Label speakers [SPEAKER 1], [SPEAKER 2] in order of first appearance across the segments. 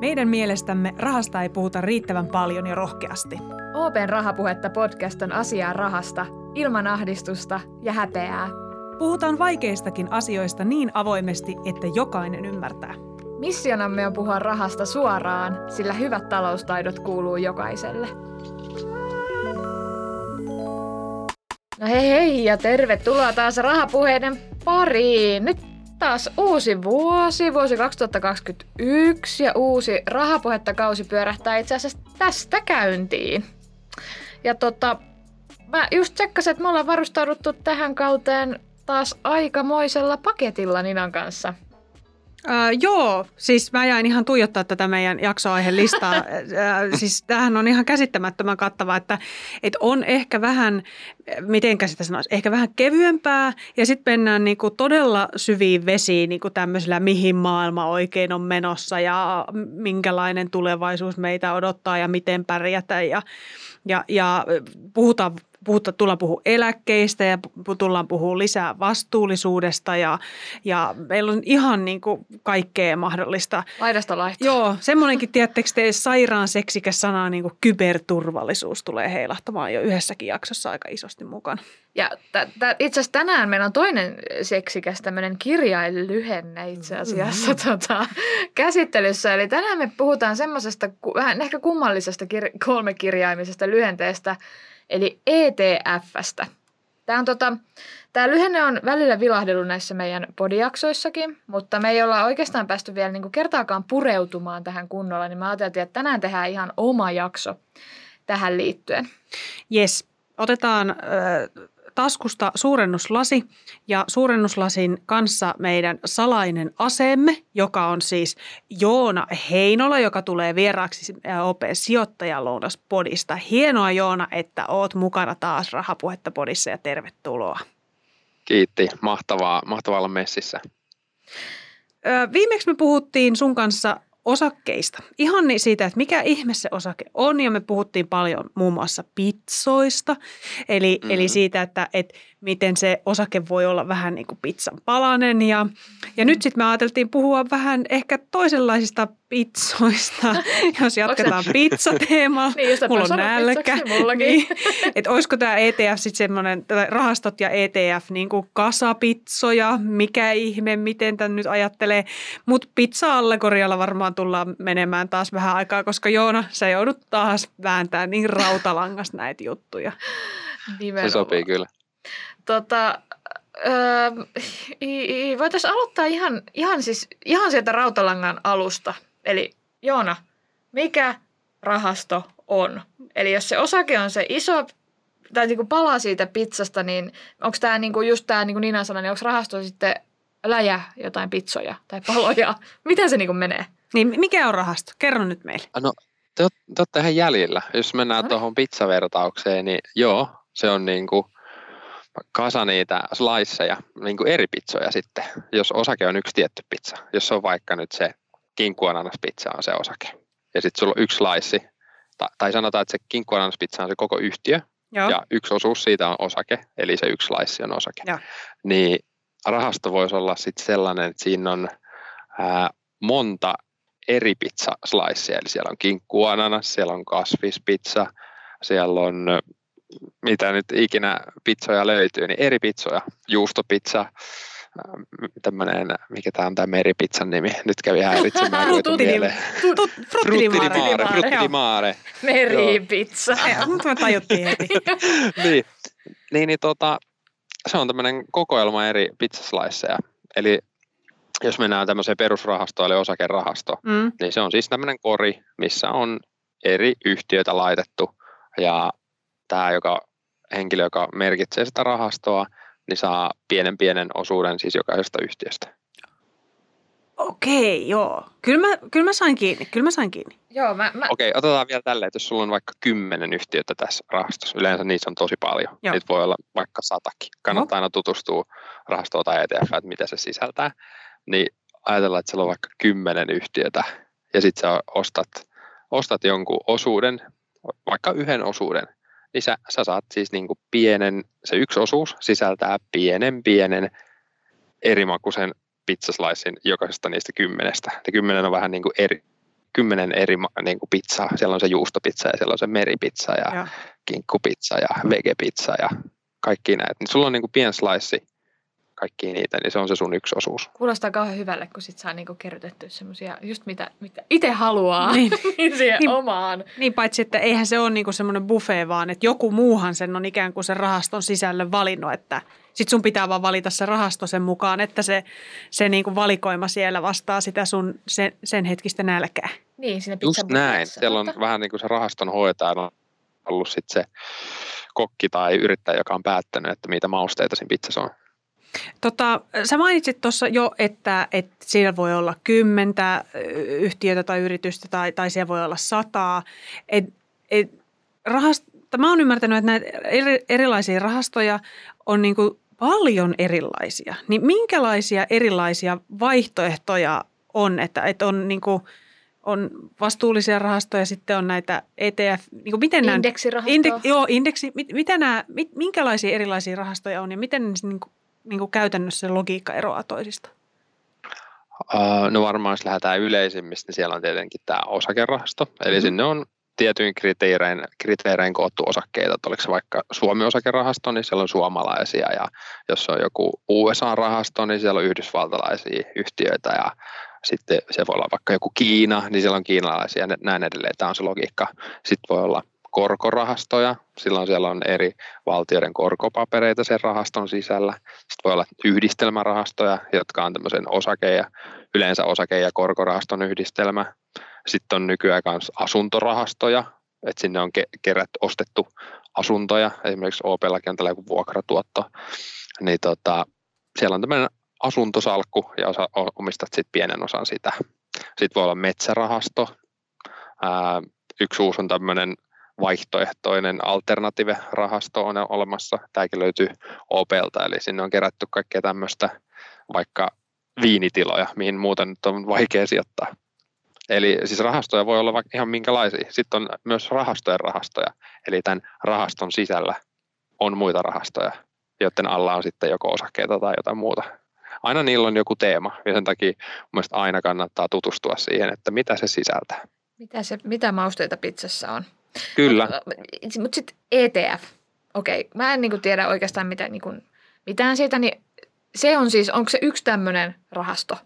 [SPEAKER 1] Meidän mielestämme rahasta ei puhuta riittävän paljon ja rohkeasti.
[SPEAKER 2] Open Rahapuhetta podcast on asiaa rahasta, ilman ahdistusta ja häpeää.
[SPEAKER 1] Puhutaan vaikeistakin asioista niin avoimesti, että jokainen ymmärtää.
[SPEAKER 2] Missionamme on puhua rahasta suoraan, sillä hyvät taloustaidot kuuluu jokaiselle. No hei hei ja tervetuloa taas rahapuheiden pariin. Nyt taas uusi vuosi, vuosi 2021 ja uusi rahapuhetta kausi pyörähtää itse asiassa tästä käyntiin. Ja tota, mä just tsekkasin, että me ollaan varustauduttu tähän kauteen taas aikamoisella paketilla Ninan kanssa.
[SPEAKER 1] Äh, joo, siis mä jäin ihan tuijottaa tätä meidän jaksoaihelistaa. äh, siis tämähän on ihan käsittämättömän kattava, että, että on ehkä vähän, miten sitä sanoisi, ehkä vähän kevyempää ja sitten mennään niinku todella syviin vesiin niinku tämmöisellä, mihin maailma oikein on menossa ja minkälainen tulevaisuus meitä odottaa ja miten pärjätä ja, ja, ja puhutaan puhuta, tullaan puhua eläkkeistä ja tullaan puhua lisää vastuullisuudesta ja, ja meillä on ihan niin kuin kaikkea mahdollista.
[SPEAKER 2] Laidasta laittaa.
[SPEAKER 1] Joo, semmoinenkin, tiedättekö te, sairaan seksikäs sana niin kuin kyberturvallisuus tulee heilahtamaan jo yhdessäkin jaksossa aika isosti mukana.
[SPEAKER 2] Ja t- t- itse asiassa tänään meillä on toinen seksikäs tämmöinen kirjaililyhenne itse asiassa mm-hmm. tota, käsittelyssä. Eli tänään me puhutaan semmoisesta vähän ehkä kummallisesta kir- kolmekirjaimisesta lyhenteestä – eli ETFstä. Tämä, on tota, tämä lyhenne on välillä vilahdellut näissä meidän podijaksoissakin, mutta me ei olla oikeastaan päästy vielä niin kertaakaan pureutumaan tähän kunnolla, niin mä ajattelin, että tänään tehdään ihan oma jakso tähän liittyen.
[SPEAKER 1] Yes, otetaan äh, taskusta suurennuslasi ja suurennuslasin kanssa meidän salainen aseemme, joka on siis Joona Heinola, joka tulee vieraaksi OP Sijoittajalounaspodista. Hienoa Joona, että oot mukana taas Rahapuhetta podissa ja tervetuloa.
[SPEAKER 3] Kiitti, mahtavaa, mahtavaa olla messissä.
[SPEAKER 1] Viimeksi me puhuttiin sun kanssa osakkeista. Ihan niin siitä, että mikä ihme se osake on ja me puhuttiin paljon muun muassa pizzoista. Eli, mm. eli siitä, että, että miten se osake voi olla vähän niin kuin pizzan palanen. Ja, ja nyt sitten me ajateltiin puhua vähän ehkä toisenlaisista pizzoista, jos jatketaan pizzateemalla.
[SPEAKER 2] niin,
[SPEAKER 1] Mulla on nälkä.
[SPEAKER 2] Niin.
[SPEAKER 1] Että olisiko tämä ETF sitten semmoinen, rahastot ja ETF niin kuin kasapizzoja, mikä ihme, miten tämän nyt ajattelee. Mutta pizza-allegorialla varmaan tullaan menemään taas vähän aikaa, koska Joona, sä joudut taas vääntämään niin rautalangasta näitä juttuja.
[SPEAKER 3] Se sopii kyllä.
[SPEAKER 2] Tota, öö, voitaisiin aloittaa ihan, ihan, siis, ihan sieltä rautalangan alusta. Eli Joona, mikä rahasto on? Eli jos se osake on se iso tai niinku pala siitä pizzasta, niin onko tämä niinku just tämä, niin kuin Nina sanoi, niin onko rahasto sitten läjä jotain pizzoja tai paloja? Miten se niinku menee?
[SPEAKER 1] Niin mikä on rahasto? Kerro nyt meille.
[SPEAKER 3] No te, te olette ihan jäljellä. Jos mennään no. tuohon pizzavertaukseen, niin joo, se on niin kuin kasa niitä sliceja, niin kuin eri pizzoja sitten, jos osake on yksi tietty pizza. Jos on vaikka nyt se kinkkuananaspizza on se osake. Ja sitten sulla on yksi slice, tai, tai sanotaan, että se kinkkuananaspizza on se koko yhtiö, Joo. ja yksi osuus siitä on osake, eli se yksi slice on osake. Joo. Niin rahasto voisi olla sitten sellainen, että siinä on ää, monta eri pizza slicea, eli siellä on kinkkuananas, siellä on kasvispizza, siellä on mitä nyt ikinä pizzoja löytyy, niin eri pizzoja, juustopizza, äh, tämmöinen, mikä tämä on tämä meripizzan nimi, nyt kävi häiritsemään.
[SPEAKER 1] Frutti di mare.
[SPEAKER 3] Frutti di mare.
[SPEAKER 2] Meripizza.
[SPEAKER 1] Mutta me tajuttiin heti.
[SPEAKER 3] niin, niin, niin tota, se on tämmöinen kokoelma eri pizzasliceja. Eli jos mennään tämmöiseen perusrahastoon, eli osakerahasto, mm. niin se on siis tämmöinen kori, missä on eri yhtiöitä laitettu ja tämä joka, henkilö, joka merkitsee sitä rahastoa, niin saa pienen pienen osuuden siis jokaisesta yhtiöstä.
[SPEAKER 1] Okei, joo. Kyllä mä, kyllä mä sain kiinni, kyllä mä sain kiinni.
[SPEAKER 2] Joo, mä, mä...
[SPEAKER 3] Okei, otetaan vielä tälleen, että jos sulla on vaikka kymmenen yhtiötä tässä rahastossa, yleensä niissä on tosi paljon. Joo. Niitä voi olla vaikka satakin. Kannattaa no. aina tutustua rahastoon tai ETF, että mitä se sisältää. Niin ajatellaan, että siellä on vaikka kymmenen yhtiötä ja sitten sä ostat, ostat jonkun osuuden, vaikka yhden osuuden niin sä, sä saat siis niin kuin pienen, se yksi osuus sisältää pienen pienen erimakuisen pizzaslicein jokaisesta niistä kymmenestä. Ja kymmenen on vähän niin kuin eri kymmenen eri niin kuin pizzaa. Siellä on se juustopizza ja siellä on se meripizza ja, ja. kinkkupizza ja vegepizza ja kaikki näitä. Niin sulla on niin kuin pien slice kaikki niitä, niin se on se sun yksi osuus.
[SPEAKER 2] Kuulostaa kauhean hyvälle, kun sit saa niinku kerrytettyä semmoisia, just mitä, mitä itse haluaa niin. niin siihen niin, omaan.
[SPEAKER 1] Niin paitsi, että eihän se ole niinku semmoinen buffet, vaan että joku muuhan sen on ikään kuin sen rahaston sisälle valinnut, että sit sun pitää vaan valita se rahasto sen mukaan, että se, se niinku valikoima siellä vastaa sitä sun sen, sen hetkistä nälkää.
[SPEAKER 2] Niin, siinä
[SPEAKER 3] Just näin. Siellä on vähän niin kuin se rahaston hoitaja on ollut sit se kokki tai yrittäjä, joka on päättänyt, että mitä mausteita siinä pizzassa on.
[SPEAKER 1] Tota, sä mainitsit tuossa jo, että, että siellä voi olla kymmentä yhtiötä tai yritystä tai, tai siellä voi olla sataa. Et, et rahast, mä oon ymmärtänyt, että näitä eri, erilaisia rahastoja on niin kuin paljon erilaisia. Niin minkälaisia erilaisia vaihtoehtoja on, että, että on niin kuin, on vastuullisia rahastoja, sitten on näitä ETF, niin kuin miten
[SPEAKER 2] Indeksirahasto.
[SPEAKER 1] Inde, joo, indeksi. Mit, mitä nämä, mit, minkälaisia erilaisia rahastoja on ja miten ne niin kuin niin kuin käytännössä logiikka eroaa toisista?
[SPEAKER 3] No varmaan jos lähdetään yleisimmistä, niin siellä on tietenkin tämä osakerahasto. Eli mm-hmm. sinne on tietyin kriteerein, kriteerein koottu osakkeita, että oliko se vaikka Suomi-osakerahasto, niin siellä on suomalaisia, ja jos on joku USA-rahasto, niin siellä on yhdysvaltalaisia yhtiöitä, ja sitten se voi olla vaikka joku Kiina, niin siellä on kiinalaisia, ja näin edelleen. Tämä on se logiikka. Sitten voi olla korkorahastoja. Silloin siellä on eri valtioiden korkopapereita sen rahaston sisällä. Sitten voi olla yhdistelmärahastoja, jotka on tämmöisen osake- ja yleensä osake- ja korkorahaston yhdistelmä. Sitten on nykyään myös asuntorahastoja, että sinne on kerät ostettu asuntoja. Esimerkiksi OPllakin on tällainen vuokratuotto. Niin tota, siellä on tämmöinen asuntosalkku ja osa, omistat sitten pienen osan sitä. Sitten voi olla metsärahasto. Ää, yksi uusi on tämmöinen vaihtoehtoinen alternative-rahasto on olemassa. Tämäkin löytyy Opelta, eli sinne on kerätty kaikkea tämmöistä vaikka viinitiloja, mihin muuten nyt on vaikea sijoittaa. Eli siis rahastoja voi olla vaikka ihan minkälaisia. Sitten on myös rahastojen rahastoja, eli tämän rahaston sisällä on muita rahastoja, joiden alla on sitten joko osakkeita tai jotain muuta. Aina niillä on joku teema, ja sen takia mielestäni aina kannattaa tutustua siihen, että mitä se sisältää.
[SPEAKER 2] Mitä, se, mitä mausteita pizzassa on?
[SPEAKER 3] Kyllä.
[SPEAKER 2] Mutta mut sitten ETF. Okei, mä en niinku tiedä oikeastaan mitä, niinku, mitään siitä, niin se on siis, onko se yksi tämmöinen rahasto?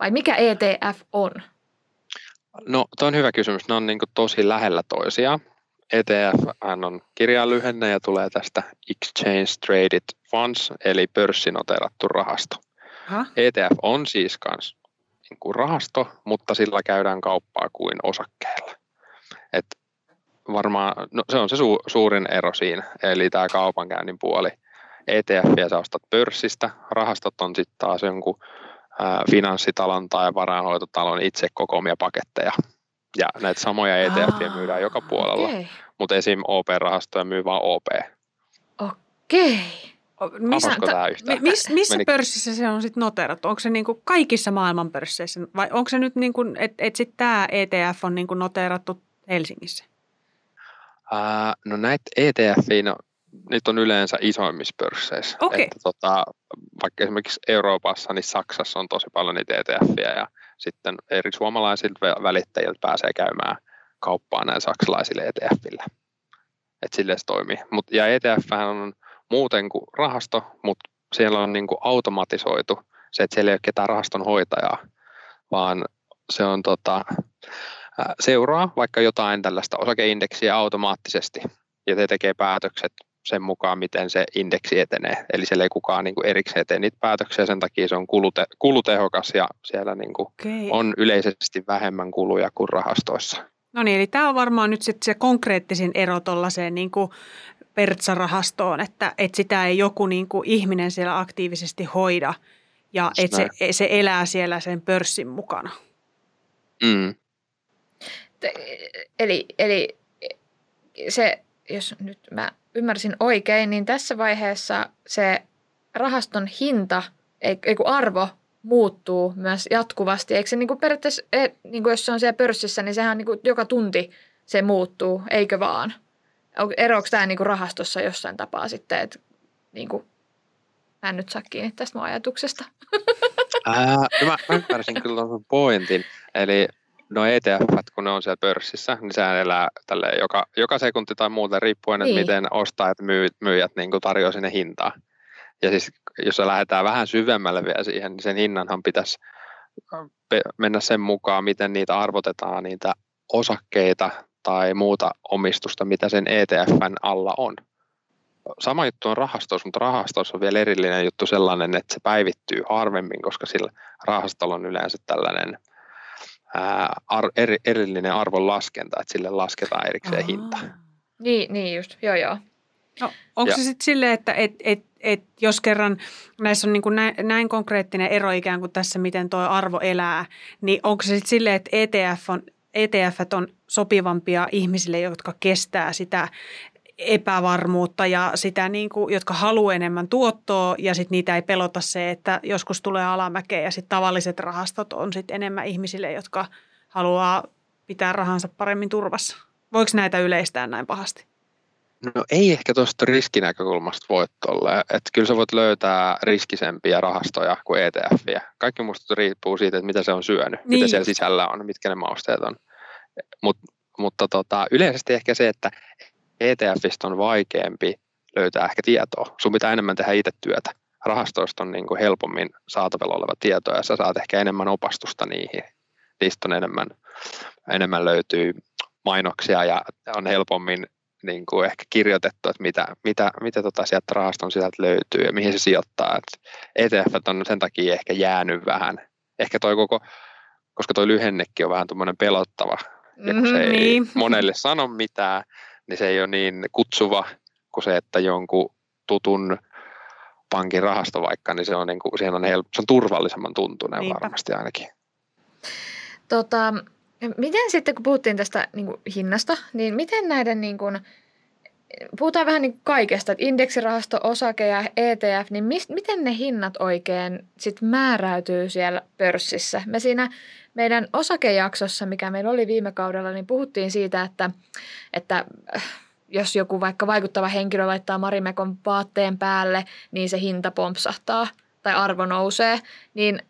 [SPEAKER 2] Vai mikä ETF on?
[SPEAKER 3] No, tuo on hyvä kysymys. Ne on niinku tosi lähellä toisiaan. ETF on kirjalyhenne ja tulee tästä Exchange Traded Funds, eli pörssinoterattu rahasto. Ha? ETF on siis myös niin rahasto, mutta sillä käydään kauppaa kuin osakkeella. Et varmaan, no se on se su, suurin ero siinä, eli tämä kaupankäynnin puoli. ETF sä ostat pörssistä, rahastot on sitten taas jonkun ää, finanssitalon tai varainhoitotalon itse kokoamia paketteja. Ja näitä samoja ETF myydään joka puolella, okay. mutta esim. OP-rahastoja myy vain OP.
[SPEAKER 2] Okei.
[SPEAKER 3] Okay. Missä, ta,
[SPEAKER 1] miss, missä Meni... pörssissä se on sitten noterattu? Onko se niinku kaikissa maailman pörsseissä vai onko se nyt niin kuin, että et sitten tämä ETF on niinku noterattu Helsingissä?
[SPEAKER 3] No näitä ETF, no, niitä on yleensä isoimmissa pörsseissä.
[SPEAKER 1] Okay. Että,
[SPEAKER 3] tota, vaikka esimerkiksi Euroopassa, niin Saksassa on tosi paljon niitä ETF, ja sitten eri suomalaisilta välittäjiltä pääsee käymään kauppaa näin saksalaisille ETFille. Että sille se toimii. Mut, ja ETF on muuten kuin rahasto, mutta siellä on niin kuin automatisoitu se, että siellä ei ole ketään rahaston hoitajaa, vaan se on tota, seuraa vaikka jotain tällaista osakeindeksiä automaattisesti ja te tekee päätökset sen mukaan, miten se indeksi etenee. Eli siellä ei kukaan niin kuin erikseen tee niitä päätöksiä, sen takia se on kulute, kulutehokas ja siellä niin kuin okay. on yleisesti vähemmän kuluja kuin rahastoissa.
[SPEAKER 1] No niin, eli tämä on varmaan nyt sit se konkreettisin ero tuollaiseen niin pertsarahastoon, että, että sitä ei joku niin kuin ihminen siellä aktiivisesti hoida ja että se, se elää siellä sen pörssin mukana.
[SPEAKER 3] Mm.
[SPEAKER 2] Eli, eli se, jos nyt mä ymmärsin oikein, niin tässä vaiheessa se rahaston hinta, ei, ei kun arvo muuttuu myös jatkuvasti. Eikö se niin kuin periaatteessa, e, niin kuin jos se on siellä pörssissä, niin sehän niin kuin joka tunti se muuttuu, eikö vaan? Eroako tämä niin kuin rahastossa jossain tapaa sitten, että niin kuin, mä en nyt saa kiinni tästä mun ajatuksesta.
[SPEAKER 3] Ää, mä, mä ymmärsin kyllä tuon pointin. Eli no ETF, kun ne on siellä pörssissä, niin sehän elää tälle joka, joka sekunti tai muuten riippuen, niin. että miten ostajat myy, myyjät niin tarjoaa sinne hintaa. Ja siis jos lähdetään vähän syvemmälle vielä siihen, niin sen hinnanhan pitäisi mennä sen mukaan, miten niitä arvotetaan, niitä osakkeita tai muuta omistusta, mitä sen ETFn alla on. Sama juttu on rahastossa, mutta rahastossa on vielä erillinen juttu sellainen, että se päivittyy harvemmin, koska sillä rahastolla on yleensä tällainen ää, ar, eri, erillinen arvonlaskenta, että sille lasketaan erikseen Aha. hinta.
[SPEAKER 2] Niin, niin just, joo joo.
[SPEAKER 1] No, onko ja. se sitten silleen, että et, et, et jos kerran näissä on niin kuin näin, näin konkreettinen ero ikään kuin tässä, miten tuo arvo elää, niin onko se sitten silleen, että ETF on, ETF on sopivampia ihmisille, jotka kestää sitä epävarmuutta ja sitä, niin kuin, jotka haluaa enemmän tuottoa ja sitten niitä ei pelota se, että joskus tulee alamäkeä ja sitten tavalliset rahastot on sitten enemmän ihmisille, jotka haluaa pitää rahansa paremmin turvassa. Voiko näitä yleistää näin pahasti?
[SPEAKER 3] No ei ehkä tuosta riskinäkökulmasta voi olla. Että kyllä sä voit löytää riskisempiä rahastoja kuin ETFiä. Kaikki musta riippuu siitä, että mitä se on syönyt, niin. mitä siellä sisällä on, mitkä ne mausteet on. Mut, mutta tota, yleisesti ehkä se, että ETFistä on vaikeampi löytää ehkä tietoa. Sun pitää enemmän tehdä itse työtä. Rahastoista on niin kuin helpommin saatavilla oleva tieto ja sä saat ehkä enemmän opastusta niihin. Niistä on enemmän, enemmän löytyy mainoksia ja on helpommin niin kuin ehkä kirjoitettu, että mitä, mitä, mitä tota sieltä rahaston sisältä löytyy ja mihin se sijoittaa. Et ETF on sen takia ehkä jäänyt vähän. Ehkä toi koko, koska toi lyhennekin on vähän tuommoinen pelottava, ja kun se mm, ei niin. monelle sano mitään, niin se ei ole niin kutsuva kuin se, että jonkun tutun pankin rahasto vaikka, niin se on, niin kuin, on, help, se on turvallisemman tuntunen Niinpä. varmasti ainakin.
[SPEAKER 2] Tota, Miten sitten, kun puhuttiin tästä niin kuin hinnasta, niin miten näiden, niin kuin, puhutaan vähän niin kaikesta, että indeksirahasto, osake ja ETF, niin mis, miten ne hinnat oikein sit määräytyy siellä pörssissä? Me siinä meidän osakejaksossa, mikä meillä oli viime kaudella, niin puhuttiin siitä, että, että äh, jos joku vaikka vaikuttava henkilö laittaa Marimekon vaatteen päälle, niin se hinta pompsahtaa tai arvo nousee, niin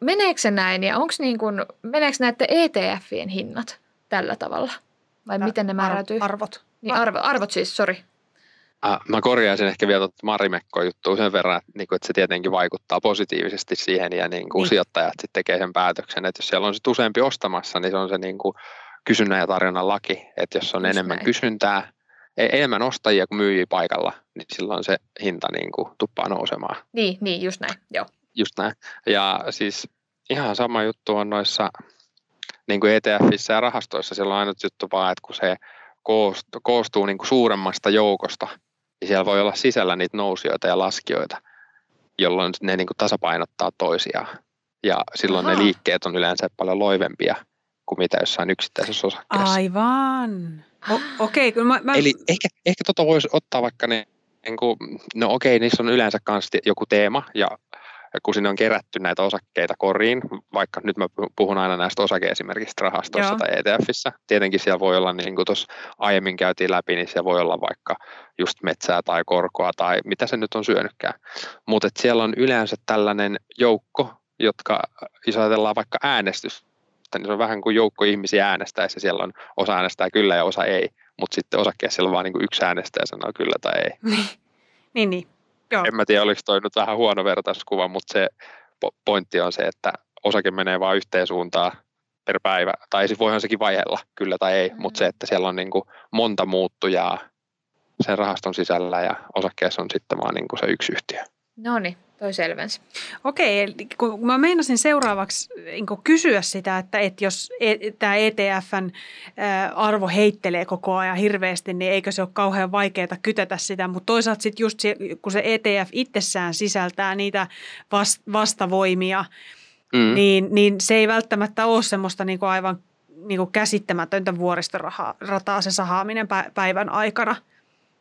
[SPEAKER 2] meneekö se näin ja onko niin kuin, meneekö näiden ETFien hinnat tällä tavalla? Vai miten ne määräytyy?
[SPEAKER 1] Arvot.
[SPEAKER 2] Niin, arvo, arvot siis, sori.
[SPEAKER 3] Äh, mä korjaisin ehkä vielä tuota Marimekko-juttua sen verran, että, niin kuin, että se tietenkin vaikuttaa positiivisesti siihen ja niin kuin niin. sijoittajat sitten tekee sen päätöksen, että jos siellä on sitten useampi ostamassa, niin se on se niin kuin kysynnän ja tarjonnan laki, että jos on Just enemmän näin. kysyntää, e-, enemmän ostajia kuin myyjiä paikalla, niin silloin se hinta niin kuin tuppaa nousemaan.
[SPEAKER 2] Niin, niin just näin, joo.
[SPEAKER 3] Just näin. Ja siis ihan sama juttu on noissa niin kuin ETFissä ja rahastoissa. Siellä on ainut juttu vaan, että kun se koostuu, koostuu niin kuin suuremmasta joukosta, niin siellä voi olla sisällä niitä nousijoita ja laskijoita, jolloin ne niin kuin tasapainottaa toisiaan. Ja silloin Aha. ne liikkeet on yleensä paljon loivempia kuin mitä jossain yksittäisessä osakkeessa.
[SPEAKER 1] Aivan. O- okei, okay, mä, mä...
[SPEAKER 3] Eli ehkä, ehkä tota voisi ottaa vaikka ne, niin kuin, no okei, niissä on yleensä myös joku teema ja kun sinne on kerätty näitä osakkeita koriin, vaikka nyt mä puhun aina näistä osake esimerkiksi rahastossa Joo. tai ETFissä, tietenkin siellä voi olla, niin kuin tuossa aiemmin käytiin läpi, niin siellä voi olla vaikka just metsää tai korkoa tai mitä se nyt on syönytkään. Mutta siellä on yleensä tällainen joukko, jotka, jos ajatellaan vaikka äänestys, niin se on vähän kuin joukko ihmisiä äänestäessä, siellä on osa äänestää kyllä ja osa ei, mutta sitten osakkeessa siellä on vain niin yksi äänestäjä sanoo kyllä tai ei.
[SPEAKER 1] niin, niin.
[SPEAKER 3] Joo. En mä tiedä, oliko toi nyt vähän huono vertauskuva, mutta se pointti on se, että osake menee vain yhteen suuntaan per päivä. Tai siis voihan sekin vaiheella, kyllä tai ei, mm-hmm. mutta se, että siellä on niin kuin monta muuttujaa sen rahaston sisällä ja osakkeessa on sitten vaan niin kuin se yksi yhtiö.
[SPEAKER 2] No niin, toi selvensi.
[SPEAKER 1] Okei, eli kun mä meinasin seuraavaksi niin kysyä sitä, että, että jos e, tämä ETFn arvo heittelee koko ajan hirveästi, niin eikö se ole kauhean vaikeaa kytätä sitä, mutta toisaalta sitten just se, kun se ETF itsessään sisältää niitä vastavoimia, mm. niin, niin se ei välttämättä ole semmoista niin aivan niin käsittämätöntä vuoristorataa se sahaaminen päivän aikana –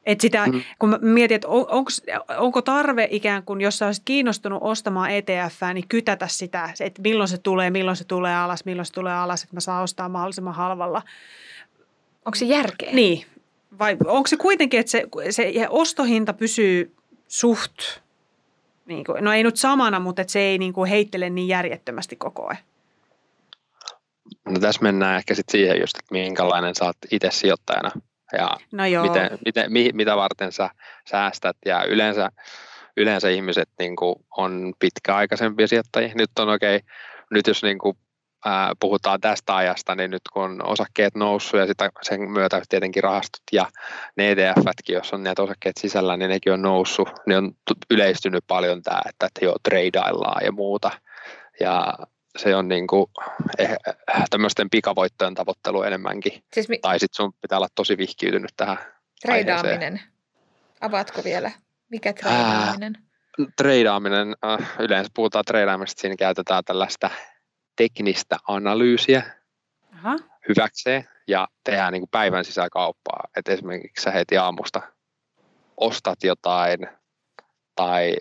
[SPEAKER 1] et sitä, mm. kun mä mietin, että on, onko, onko tarve ikään kuin, jos sä olisit kiinnostunut ostamaan ETF, niin kytätä sitä, että milloin se tulee, milloin se tulee alas, milloin se tulee alas, että mä saan ostaa mahdollisimman halvalla.
[SPEAKER 2] Onko se järkeä?
[SPEAKER 1] Niin. Vai onko se kuitenkin, että se, se ostohinta pysyy suht, niin kuin, no ei nyt samana, mutta että se ei niin kuin heittele niin järjettömästi koko ajan?
[SPEAKER 3] No tässä mennään ehkä sitten siihen just, että minkälainen sä oot itse sijoittajana ja
[SPEAKER 1] No joo.
[SPEAKER 3] miten, miten, mi, mitä varten sä säästät ja yleensä, yleensä ihmiset niin kuin on pitkäaikaisempia sijoittajia. Nyt on okei, okay, nyt jos niin kuin, ää, puhutaan tästä ajasta, niin nyt kun on osakkeet noussut ja sitä, sen myötä tietenkin rahastot ja ne ETFtkin, jos on näitä osakkeet sisällä, niin nekin on noussut, niin on yleistynyt paljon tämä, että, että joo, treidaillaan ja muuta. Ja se on niin kuin, eh, tämmöisten pikavoittojen tavoittelu enemmänkin.
[SPEAKER 2] Siis mi-
[SPEAKER 3] Tai sitten sun pitää olla tosi vihkiytynyt tähän
[SPEAKER 2] treidaaminen. Avaatko vielä? Mikä treidaaminen?
[SPEAKER 3] treidaaminen, äh, yleensä puhutaan treidaamisesta, siinä käytetään tällaista teknistä analyysiä
[SPEAKER 1] Aha.
[SPEAKER 3] hyväkseen ja tehdään niin kuin päivän sisällä kauppaa. Et esimerkiksi sä heti aamusta ostat jotain tai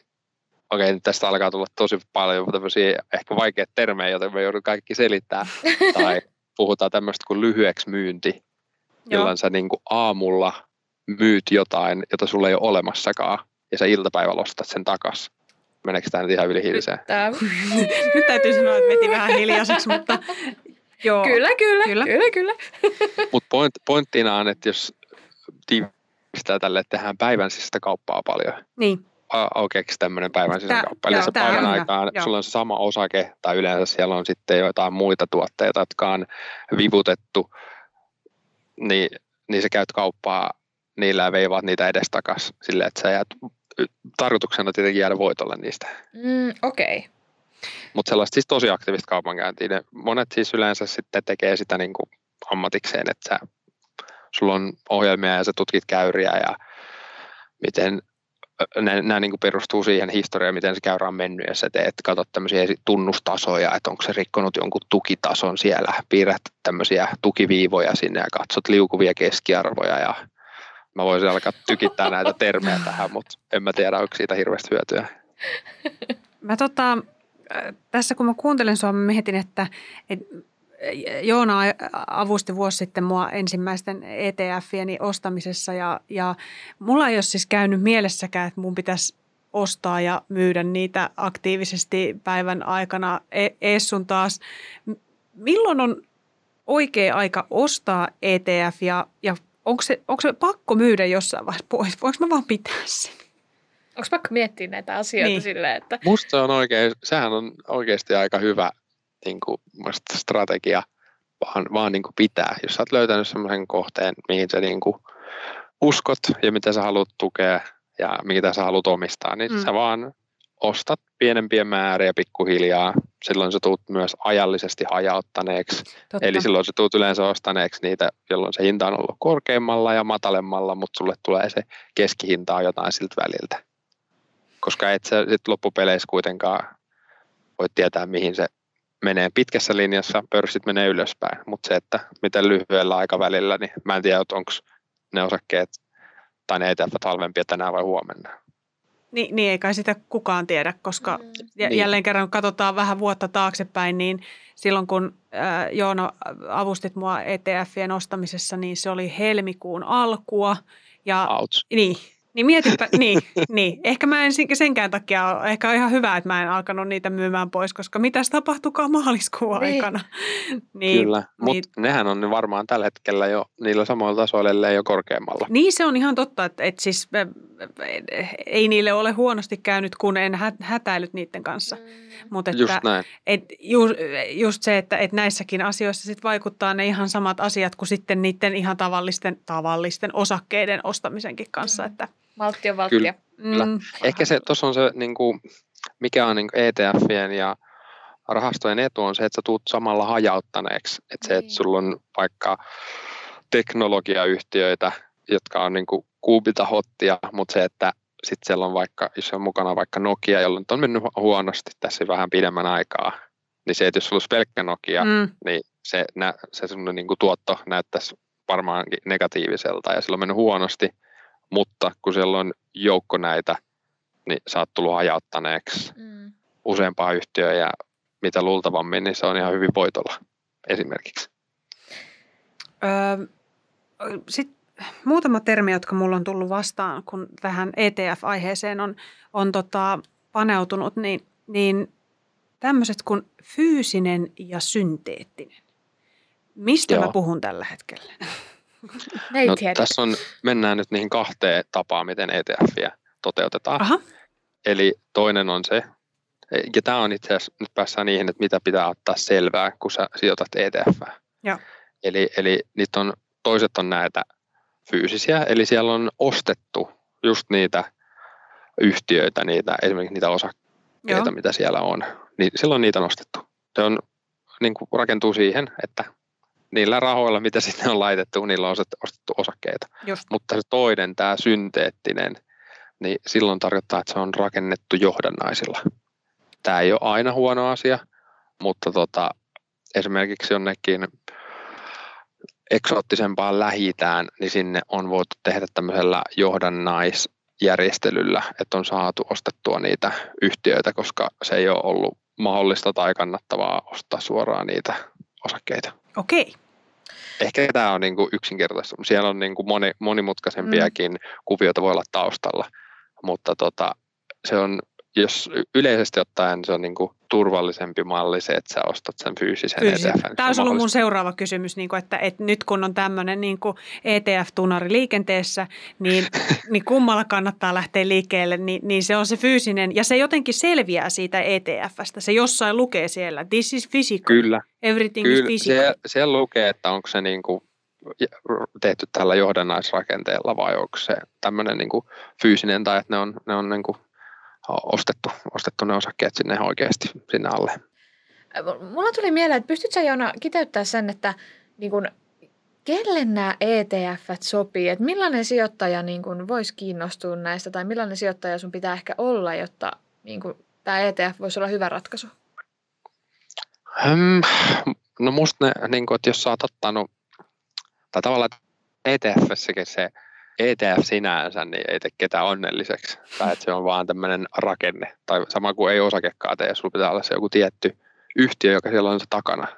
[SPEAKER 3] okei, okay, nyt tästä alkaa tulla tosi paljon tämmöisiä ehkä vaikeita termejä, joten me joudun kaikki selittää. tai puhutaan tämmöistä kuin lyhyeksi myynti, jolloin sä niin kuin aamulla myyt jotain, jota sulla ei ole olemassakaan, ja sä iltapäivällä ostat sen takas. Meneekö tämä nyt ihan yli hilseen?
[SPEAKER 2] Tää,
[SPEAKER 1] Nyt täytyy sanoa, että veti vähän hiljaiseksi, mutta joo.
[SPEAKER 2] kyllä, kyllä,
[SPEAKER 1] Kyllä.
[SPEAKER 2] kyllä, kyllä.
[SPEAKER 3] Mutta point, pointtina on, että jos tiivistää tälle, että tehdään päivän sisäistä kauppaa paljon,
[SPEAKER 1] Niin,
[SPEAKER 3] a- aukeaksi tämmöinen päivän sisäinen
[SPEAKER 1] Tää-
[SPEAKER 3] kauppa. Eli se päivän aikaan
[SPEAKER 1] joo.
[SPEAKER 3] sulla on se sama osake, tai yleensä siellä on sitten jotain muita tuotteita, jotka on vivutettu, niin, niin sä käyt kauppaa niillä ja veivaat niitä edestakas silleen, että sä jäät tarkoituksena tietenkin jäädä voitolle niistä.
[SPEAKER 2] Mm, Okei. Okay.
[SPEAKER 3] Mutta sellaista siis tosi aktiivista kaupankäyntiä. Ne monet siis yleensä sitten tekee sitä niin kuin ammatikseen, että sä, sulla on ohjelmia ja sä tutkit käyriä ja miten nämä niin kuin perustuu siihen historiaan, miten se käyrä on mennyt ja sä teet, katsot tämmöisiä tunnustasoja, että onko se rikkonut jonkun tukitason siellä, piirrät tämmöisiä tukiviivoja sinne ja katsot liukuvia keskiarvoja ja mä voisin alkaa tykittää näitä termejä tähän, mutta en mä tiedä, onko siitä hirveästi hyötyä.
[SPEAKER 1] Mä tota, äh, tässä kun mä kuuntelen sua, mä mietin, että et, Joona avusti vuosi sitten mua ensimmäisten ETF-ieni ostamisessa ja, ja mulla ei ole siis käynyt mielessäkään, että mun pitäisi ostaa ja myydä niitä aktiivisesti päivän aikana e- ees sun taas. Milloin on oikea aika ostaa ETF ja, ja onko se, onko se pakko myydä jossain vaiheessa pois? Voinko mä vaan pitää sen?
[SPEAKER 2] Onko pakko miettiä näitä asioita
[SPEAKER 1] Niin.
[SPEAKER 2] niin. silleen, että
[SPEAKER 3] Musta se on oikein, sehän on oikeasti aika hyvä niin kuin, musta strategia vaan, vaan niin kuin pitää. Jos sä oot löytänyt semmoisen kohteen, mihin sä niin kuin uskot ja mitä sä haluat tukea ja mitä sä haluat omistaa, niin
[SPEAKER 1] Mm.
[SPEAKER 3] sä vaan ostat pienempiä määriä pikkuhiljaa. Silloin sä tuut myös ajallisesti hajauttaneeksi.
[SPEAKER 1] Totta.
[SPEAKER 3] Eli silloin sä tuut yleensä ostaneeksi niitä, jolloin se hinta on ollut korkeammalla ja matalemmalla, mutta sulle tulee se keskihinta on jotain siltä väliltä. Koska et sä sit loppupeleissä kuitenkaan voi tietää, mihin se menee pitkässä linjassa, pörssit menee ylöspäin, mutta se, että miten lyhyellä aikavälillä, niin mä en tiedä, onko ne osakkeet tai ne ETF halvempia tänään vai huomenna.
[SPEAKER 1] Niin, niin ei kai sitä kukaan tiedä, koska
[SPEAKER 2] Mm.
[SPEAKER 1] ja
[SPEAKER 3] Niin.
[SPEAKER 1] jälleen kerran kun katsotaan vähän vuotta taaksepäin, niin silloin kun äh, Joona avustit mua ETFien ostamisessa, niin se oli helmikuun alkua. Ja
[SPEAKER 3] Outs.
[SPEAKER 1] niin, niin mietipä, niin, niin, ehkä mä en sen- senkään takia, ole- ehkä on ihan hyvä, että mä en alkanut niitä myymään pois, koska mitäs tapahtukaa maaliskuun
[SPEAKER 2] Niin.
[SPEAKER 1] aikana. Niin,
[SPEAKER 3] Kyllä, mutta nehän on varmaan tällä hetkellä jo niillä samoilla tasoilla, ellei jo korkeammalla.
[SPEAKER 1] Niin se on ihan totta, että, että siis äh, äh, ei niille ole huonosti käynyt, kun en hä- hätäillyt niiden kanssa. Mutta että,
[SPEAKER 3] Just näin.
[SPEAKER 1] Et ju, just se, että et näissäkin asioissa sit vaikuttaa ne ihan samat asiat kuin sitten niiden ihan tavallisten, tavallisten osakkeiden ostamisenkin kanssa.
[SPEAKER 2] Mm.
[SPEAKER 1] Että,
[SPEAKER 2] Maltti on valttia.
[SPEAKER 3] Kyllä.
[SPEAKER 1] mm,
[SPEAKER 3] Ehkä se, tuossa on se, niin kuin, mikä on niin ETFien ja rahastojen etu on se, että sä tuut samalla hajauttaneeksi. Että se, että
[SPEAKER 2] Niin.
[SPEAKER 3] sulla on vaikka teknologiayhtiöitä, jotka on niin kuin kuubita hottia, mutta se, että sitten siellä on vaikka, jos on mukana vaikka Nokia, jolla on mennyt hu- huonosti tässä vähän pidemmän aikaa, niin se, että jos sulla olisi pelkkä Nokia,
[SPEAKER 1] mm,
[SPEAKER 3] niin se, nä, se sun niin kuin tuotto näyttäisi varmaankin negatiiviselta ja sillä on mennyt huonosti, mutta kun siellä on joukko näitä, niin sä oot tullut hajauttaneeksi
[SPEAKER 2] Mm.
[SPEAKER 3] useampaa yhtiöä ja mitä luultavammin, niin se on ihan hyvin voitolla esimerkiksi.
[SPEAKER 1] Öö, Sitten muutama termi, jotka mulla on tullut vastaan, kun tähän ETF-aiheeseen on, on tota, paneutunut, niin, niin tämmöiset kuin fyysinen ja synteettinen. Mistä
[SPEAKER 3] Joo.
[SPEAKER 1] mä puhun tällä hetkellä?
[SPEAKER 2] Ei
[SPEAKER 3] No,
[SPEAKER 2] tiedä.
[SPEAKER 3] tässä on, mennään nyt niihin kahteen tapaan, miten ETFiä toteutetaan.
[SPEAKER 1] Aha,
[SPEAKER 3] Eli toinen on se, ja tämä on itse asiassa, nyt päässään niihin, että mitä pitää ottaa selvää, kun sä sijoitat ETF.
[SPEAKER 1] Joo.
[SPEAKER 3] Eli, eli niitä on, toiset on näitä fyysisiä, eli siellä on ostettu just niitä yhtiöitä, niitä, esimerkiksi niitä osakkeita,
[SPEAKER 1] joo.
[SPEAKER 3] mitä siellä on, niin silloin niitä on ostettu. Se on, niin kuin rakentuu siihen, että niillä rahoilla, mitä sinne on laitettu, niillä on ostettu- ostettu osakkeita.
[SPEAKER 1] Just.
[SPEAKER 3] Mutta se toinen, tämä synteettinen, niin silloin tarkoittaa, että se on rakennettu johdannaisilla. Tämä ei ole aina huono asia, mutta tota, esimerkiksi jonnekin eksoottisempaan lähitään, niin sinne on voitu tehdä tämmöisellä johdannaisjärjestelyllä, että on saatu ostettua niitä yhtiöitä, koska se ei ole ollut mahdollista tai kannattavaa ostaa suoraan niitä osakkeita.
[SPEAKER 1] Okei.
[SPEAKER 3] Ehkä tämä on niin kuin yksinkertaista. Siellä on niin kuin moni, monimutkaisempiakin mm. kuvioita voi olla taustalla, mutta tota, se on, jos yleisesti ottaen se on niin kuin turvallisempi malli se, että sä ostat sen fyysisen
[SPEAKER 1] Fyysisen.
[SPEAKER 3] ETF.
[SPEAKER 1] Tämä olisi ollut mun seuraava kysymys, niin kuin, että, että nyt kun on tämmöinen niin ETF-tunari liikenteessä, niin, niin kummalla kannattaa lähteä liikkeelle, niin, niin se on se fyysinen, ja se jotenkin selviää siitä ETFstä. Se jossain lukee siellä, this is physical,
[SPEAKER 3] Kyllä,
[SPEAKER 1] everything is
[SPEAKER 3] kyllä
[SPEAKER 1] physical.
[SPEAKER 3] siellä, siellä lukee, että onko se niin kuin tehty tällä johdannaisrakenteella vai onko se tämmöinen niin kuin fyysinen tai että ne on, ne on niin kuin ostettu, ostettu ne osakkeet sinne oikeasti sinne alle.
[SPEAKER 2] Mulla tuli mieleen, että pystytkö Joona kiteyttää sen, että niin kun, kelle nämä ETF sopii? Että millainen sijoittaja niin kun, voisi kiinnostua näistä tai millainen sijoittaja sun pitää ehkä olla, jotta niin kun, tämä ETF voisi olla hyvä ratkaisu?
[SPEAKER 3] Hmm, no musta ne, niin kuin, että jos sä oot ottanut, tai tavallaan ETFssäkin se ETF sinänsä niin ei tee ketään onnelliseksi. Tai että se on vaan tämmöinen rakenne. Tai sama kuin ei osakekaan tee, sulla pitää olla se joku tietty yhtiö, joka siellä on se takana,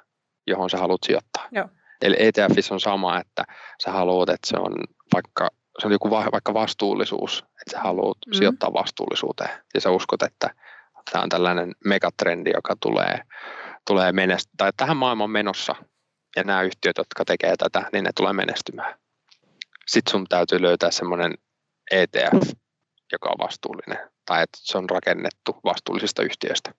[SPEAKER 3] johon sä haluat sijoittaa.
[SPEAKER 1] Joo.
[SPEAKER 3] Eli ETFissä on sama, että sä haluat, että se on vaikka, se on joku va, vaikka vastuullisuus, että sä haluat
[SPEAKER 1] Mm.
[SPEAKER 3] mm. sijoittaa vastuullisuuteen. Ja sä uskot, että tämä on tällainen megatrendi, joka tulee, tulee menestyä, tai tähän maailman menossa. Ja nämä yhtiöt, jotka tekee tätä, niin ne tulee menestymään. Sitten sun täytyy löytää semmoinen ETF, joka on vastuullinen, tai että se on rakennettu vastuullisista yhtiöistä.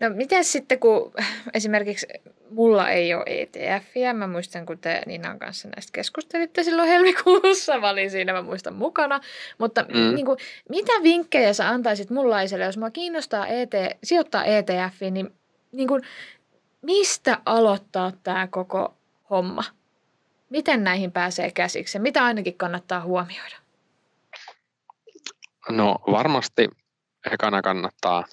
[SPEAKER 2] No miten sitten, kun esimerkiksi mulla ei ole ETFiä, mä muistan, kun te Niinan kanssa näistä keskustelitte silloin helmikuussa, mä olin siinä, mä muistan mukana, mutta mm.
[SPEAKER 3] Mm.
[SPEAKER 2] niin kuin, mitä vinkkejä sä antaisit mullaiselle, jos mua kiinnostaa ET, sijoittaa ETFiin, niin, niin kuin, mistä aloittaa tämä koko homma? Miten näihin pääsee käsiksi? Mitä ainakin kannattaa huomioida?
[SPEAKER 3] No varmasti ekana kannattaa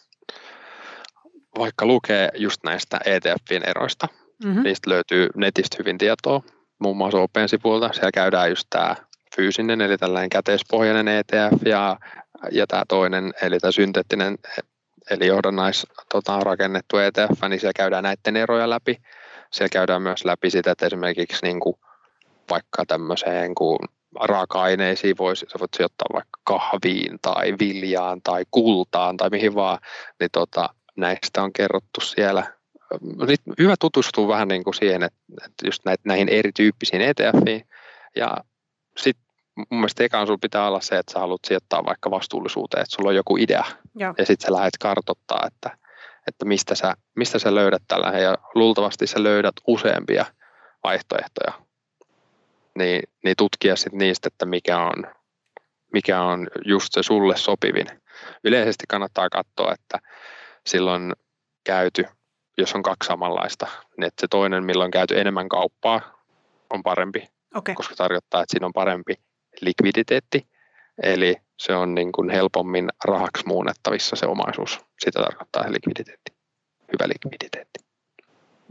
[SPEAKER 3] vaikka lukea just näistä ETFin eroista.
[SPEAKER 1] Mm-hmm.
[SPEAKER 3] Niistä löytyy netistä hyvin tietoa, muun muassa Open sivuilta. Siellä käydään just tämä fyysinen, eli tällainen käteispohjainen ETF ja, ja tämä toinen, eli tämä synteettinen, eli johdannais tota, rakennettu ETF, niin siellä käydään näiden eroja läpi. Siellä käydään myös läpi sitä, että esimerkiksi niin kuin vaikka tämmöiseen kuin raaka-aineisiin voisi, sä voit sijoittaa vaikka kahviin tai viljaan tai kultaan tai mihin vaan, niin tota, näistä on kerrottu siellä. Nyt hyvä tutustua vähän niin kuin siihen, että, että just näitä, näihin erityyppisiin ETFiin ja sitten mun mielestä ekaan sulla pitää olla se, että sä haluat sijoittaa vaikka vastuullisuuteen, että sulla on joku idea
[SPEAKER 1] Joo.
[SPEAKER 3] ja sitten sä lähdet kartoittaa, että, että mistä, sä, mistä sä löydät tällä ja luultavasti sä löydät useampia vaihtoehtoja. Niin, niin tutkia sitten niistä, että mikä on, mikä on just se sulle sopivin. Yleisesti kannattaa katsoa, että silloin käyty, jos on kaksi samanlaista, niin että se toinen, milloin on käyty enemmän kauppaa, on parempi,
[SPEAKER 1] Okei.
[SPEAKER 3] koska tarkoittaa, että siinä on parempi likviditeetti, eli se on niin kuin helpommin rahaksi muunnettavissa se omaisuus. Sitä tarkoittaa se likviditeetti, hyvä likviditeetti.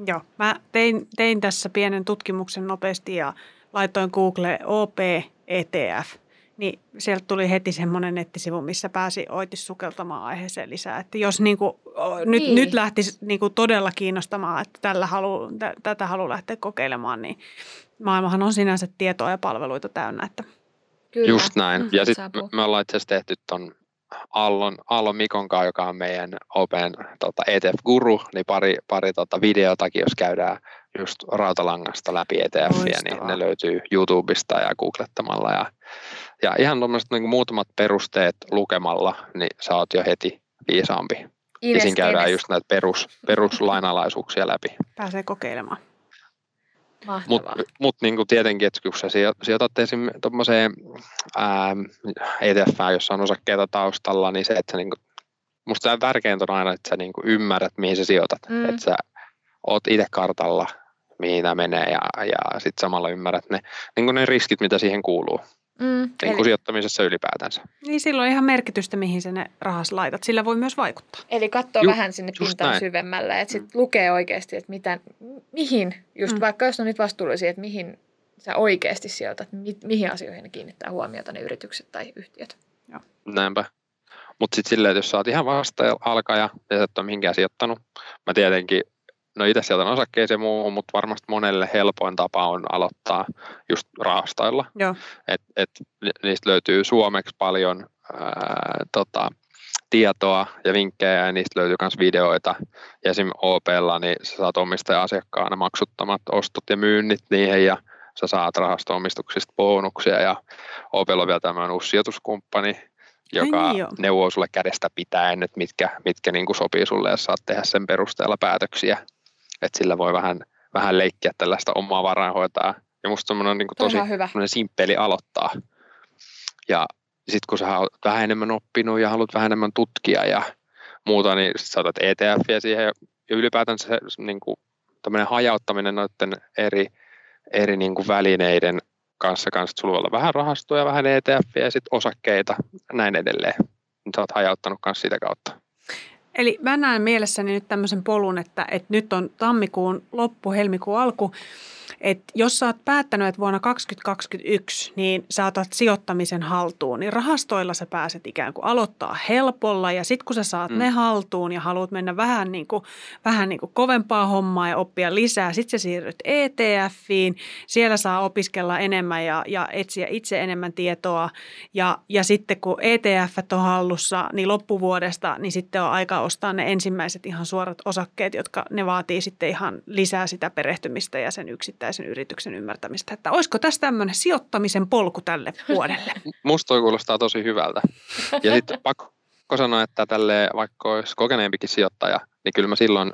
[SPEAKER 1] Joo, mä tein, tein tässä pienen tutkimuksen nopeasti ja laitoin Google OP ETF. Niin sieltä tuli heti semmoinen nettisivu, missä pääsi Oitis sukeltamaan aiheeseen lisää. Että jos niinku, o, nyt,
[SPEAKER 2] Niin.
[SPEAKER 1] nyt lähtisi niinku todella kiinnostamaan, että tällä halu, tä, tätä haluaa lähteä kokeilemaan, niin maailmahan on sinänsä tietoa ja palveluita täynnä. Että
[SPEAKER 2] Kyllä.
[SPEAKER 3] Just näin. Ja sitten me, me ollaan itse asiassa tehty ton Aallon, Aallon Mikon kanssa, joka on meidän Open tota, ETF-guru, niin pari, pari tota, videotakin, jos käydään just rautalangasta läpi ETFiä, niin ne löytyy YouTubesta ja googlettamalla. Ja, ja ihan tuommoiset niin muutamat perusteet lukemalla, niin sä oot jo heti viisaampi. Ines, ja siinä käydään Ines. just näitä perus, peruslainalaisuuksia läpi.
[SPEAKER 1] Pääsee kokeilemaan.
[SPEAKER 3] Mutta mut niinku tietenkin, että kun sä sijoitat esimerkiksi tuommoiseen ETF, jossa on osakkeita taustalla, niin se, että sä niinku, musta tärkeintä on aina, että sä niinku ymmärrät, mihin sä sijoitat. Mm. Että sä oot itse kartalla, mihin nämä menee ja, ja sitten samalla ymmärrät ne, niin ne riskit, mitä siihen kuuluu. Mm, niin eli, sijoittamisessa ylipäätänsä.
[SPEAKER 1] Niin silloin on ihan merkitystä, mihin sä ne rahas laitat. Sillä voi myös vaikuttaa.
[SPEAKER 2] Eli katsoo Ju, vähän sinne pintaan näin. syvemmälle, että sitten lukee oikeasti, että mitä, mihin, just mm. vaikka jos on nyt vastuullisia, että mihin sä oikeasti sijoitat, mi, mihin asioihin ne kiinnittää huomiota ne yritykset tai yhtiöt.
[SPEAKER 3] Joo. Näinpä. Mutta sitten silleen, että jos sä oot ihan vasta alkaja ja et ole mihinkään sijoittanut, mä tietenkin no itse sieltä on osakkeeseen muuhun, mutta varmasti monelle helpoin tapa on aloittaa just rahastoilla.
[SPEAKER 1] Joo.
[SPEAKER 3] Et, et, niistä löytyy suomeksi paljon ää, tota, tietoa ja vinkkejä ja niistä löytyy myös videoita. Ja esimerkiksi OPlla niin sä saat omistaja-asiakkaana maksuttomat ostot ja myynnit niihin ja sä saat rahasto-omistuksista bonuksia ja OPlla on vielä tämmöinen uusi sijoituskumppani, joka niin neuvoo sulle kädestä pitäen, että mitkä, mitkä niin kuin sopii sulle ja saat tehdä sen perusteella päätöksiä että sillä voi vähän, vähän leikkiä tällaista omaa varainhoitaa. Ja musta semmoinen on niin tosi simppeli aloittaa. Ja sitten kun sä oot vähän enemmän oppinut ja haluat vähän enemmän tutkia ja muuta, niin sit sä otat ETFiä siihen ja ylipäätään se niin kuin, hajauttaminen noiden eri, eri niin kuin välineiden kanssa, kanssa että sulla voi olla vähän rahastoja, vähän ETFiä ja sitten osakkeita, näin edelleen. Sä oot hajauttanut myös sitä kautta.
[SPEAKER 1] Eli mä näen mielessäni nyt tämmöisen polun, että, että nyt on tammikuun loppu, helmikuun alku että jos sä oot päättänyt, että vuonna 2021 niin sä otat sijoittamisen haltuun, niin rahastoilla sä pääset ikään kuin aloittaa helpolla. Ja sitten kun sä saat mm. ne haltuun ja haluat mennä vähän, niin kuin, vähän niin kuin kovempaa hommaa ja oppia lisää, sitten sä siirryt ETFiin, siellä saa opiskella enemmän ja, ja etsiä itse enemmän tietoa. Ja, ja sitten kun ETF on hallussa, niin loppuvuodesta, niin sitten on aika ostaa ne ensimmäiset ihan suorat osakkeet, jotka ne vaatii sitten ihan lisää sitä perehtymistä ja sen yksittäisen yksittäisen yrityksen ymmärtämistä, että olisiko tässä tämmöinen sijoittamisen polku tälle vuodelle?
[SPEAKER 3] Musta toi kuulostaa tosi hyvältä. Ja sitten pakko sanoa, että tälle vaikka olisi kokeneempikin sijoittaja, niin kyllä mä silloin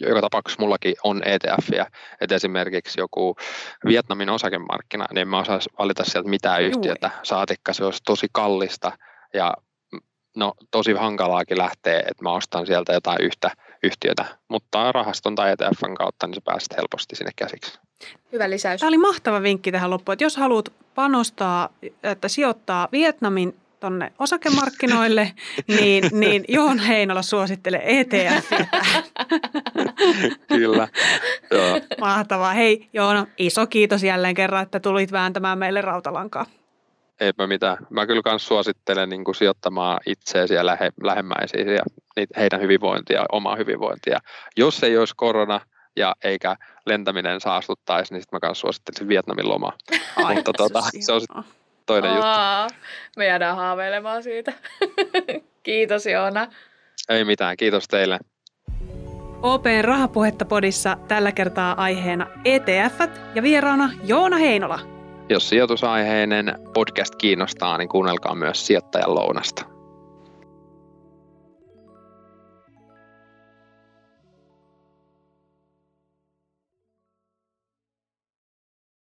[SPEAKER 3] joka tapauksessa mullakin on ETFiä, että esimerkiksi joku Vietnamin osakemarkkina, niin mä osaisi valita sieltä mitään yhtiötä, saatikka se olisi tosi kallista ja no tosi hankalaakin lähtee, että mä ostan sieltä jotain yhtä yhtiötä, mutta rahaston tai ETFn kautta niin sä pääset helposti sinne käsiksi.
[SPEAKER 2] Hyvä lisäys.
[SPEAKER 1] Tämä oli mahtava vinkki tähän loppuun, että jos haluat panostaa, että sijoittaa Vietnamin tonne osakemarkkinoille, niin, niin Joon Heinola suosittelee ETF.
[SPEAKER 3] Kyllä. Joo.
[SPEAKER 1] Mahtavaa. Hei Joona, iso kiitos jälleen kerran, että tulit vääntämään meille rautalankaa.
[SPEAKER 3] Eipä mitään. Mä kyllä myös suosittelen niin kuin sijoittamaan itseesi ja lähe, lähemmäisiin ja heidän hyvinvointia, omaa hyvinvointia. Jos ei olisi korona ja eikä lentäminen saastuttaisi, niin sitten mä myös suosittelisin Vietnamin lomaa. Ai, Mutta tuota, se on toinen Aa, juttu.
[SPEAKER 2] Me jäädään haaveilemaan siitä. Kiitos Joona.
[SPEAKER 3] Ei mitään, kiitos teille.
[SPEAKER 1] OPn Rahapuhetta podissa tällä kertaa aiheena ETF ja vieraana Joona Heinola.
[SPEAKER 3] Jos sijoitusaiheinen podcast kiinnostaa, niin kuunnelkaa myös sijoittajan lounasta.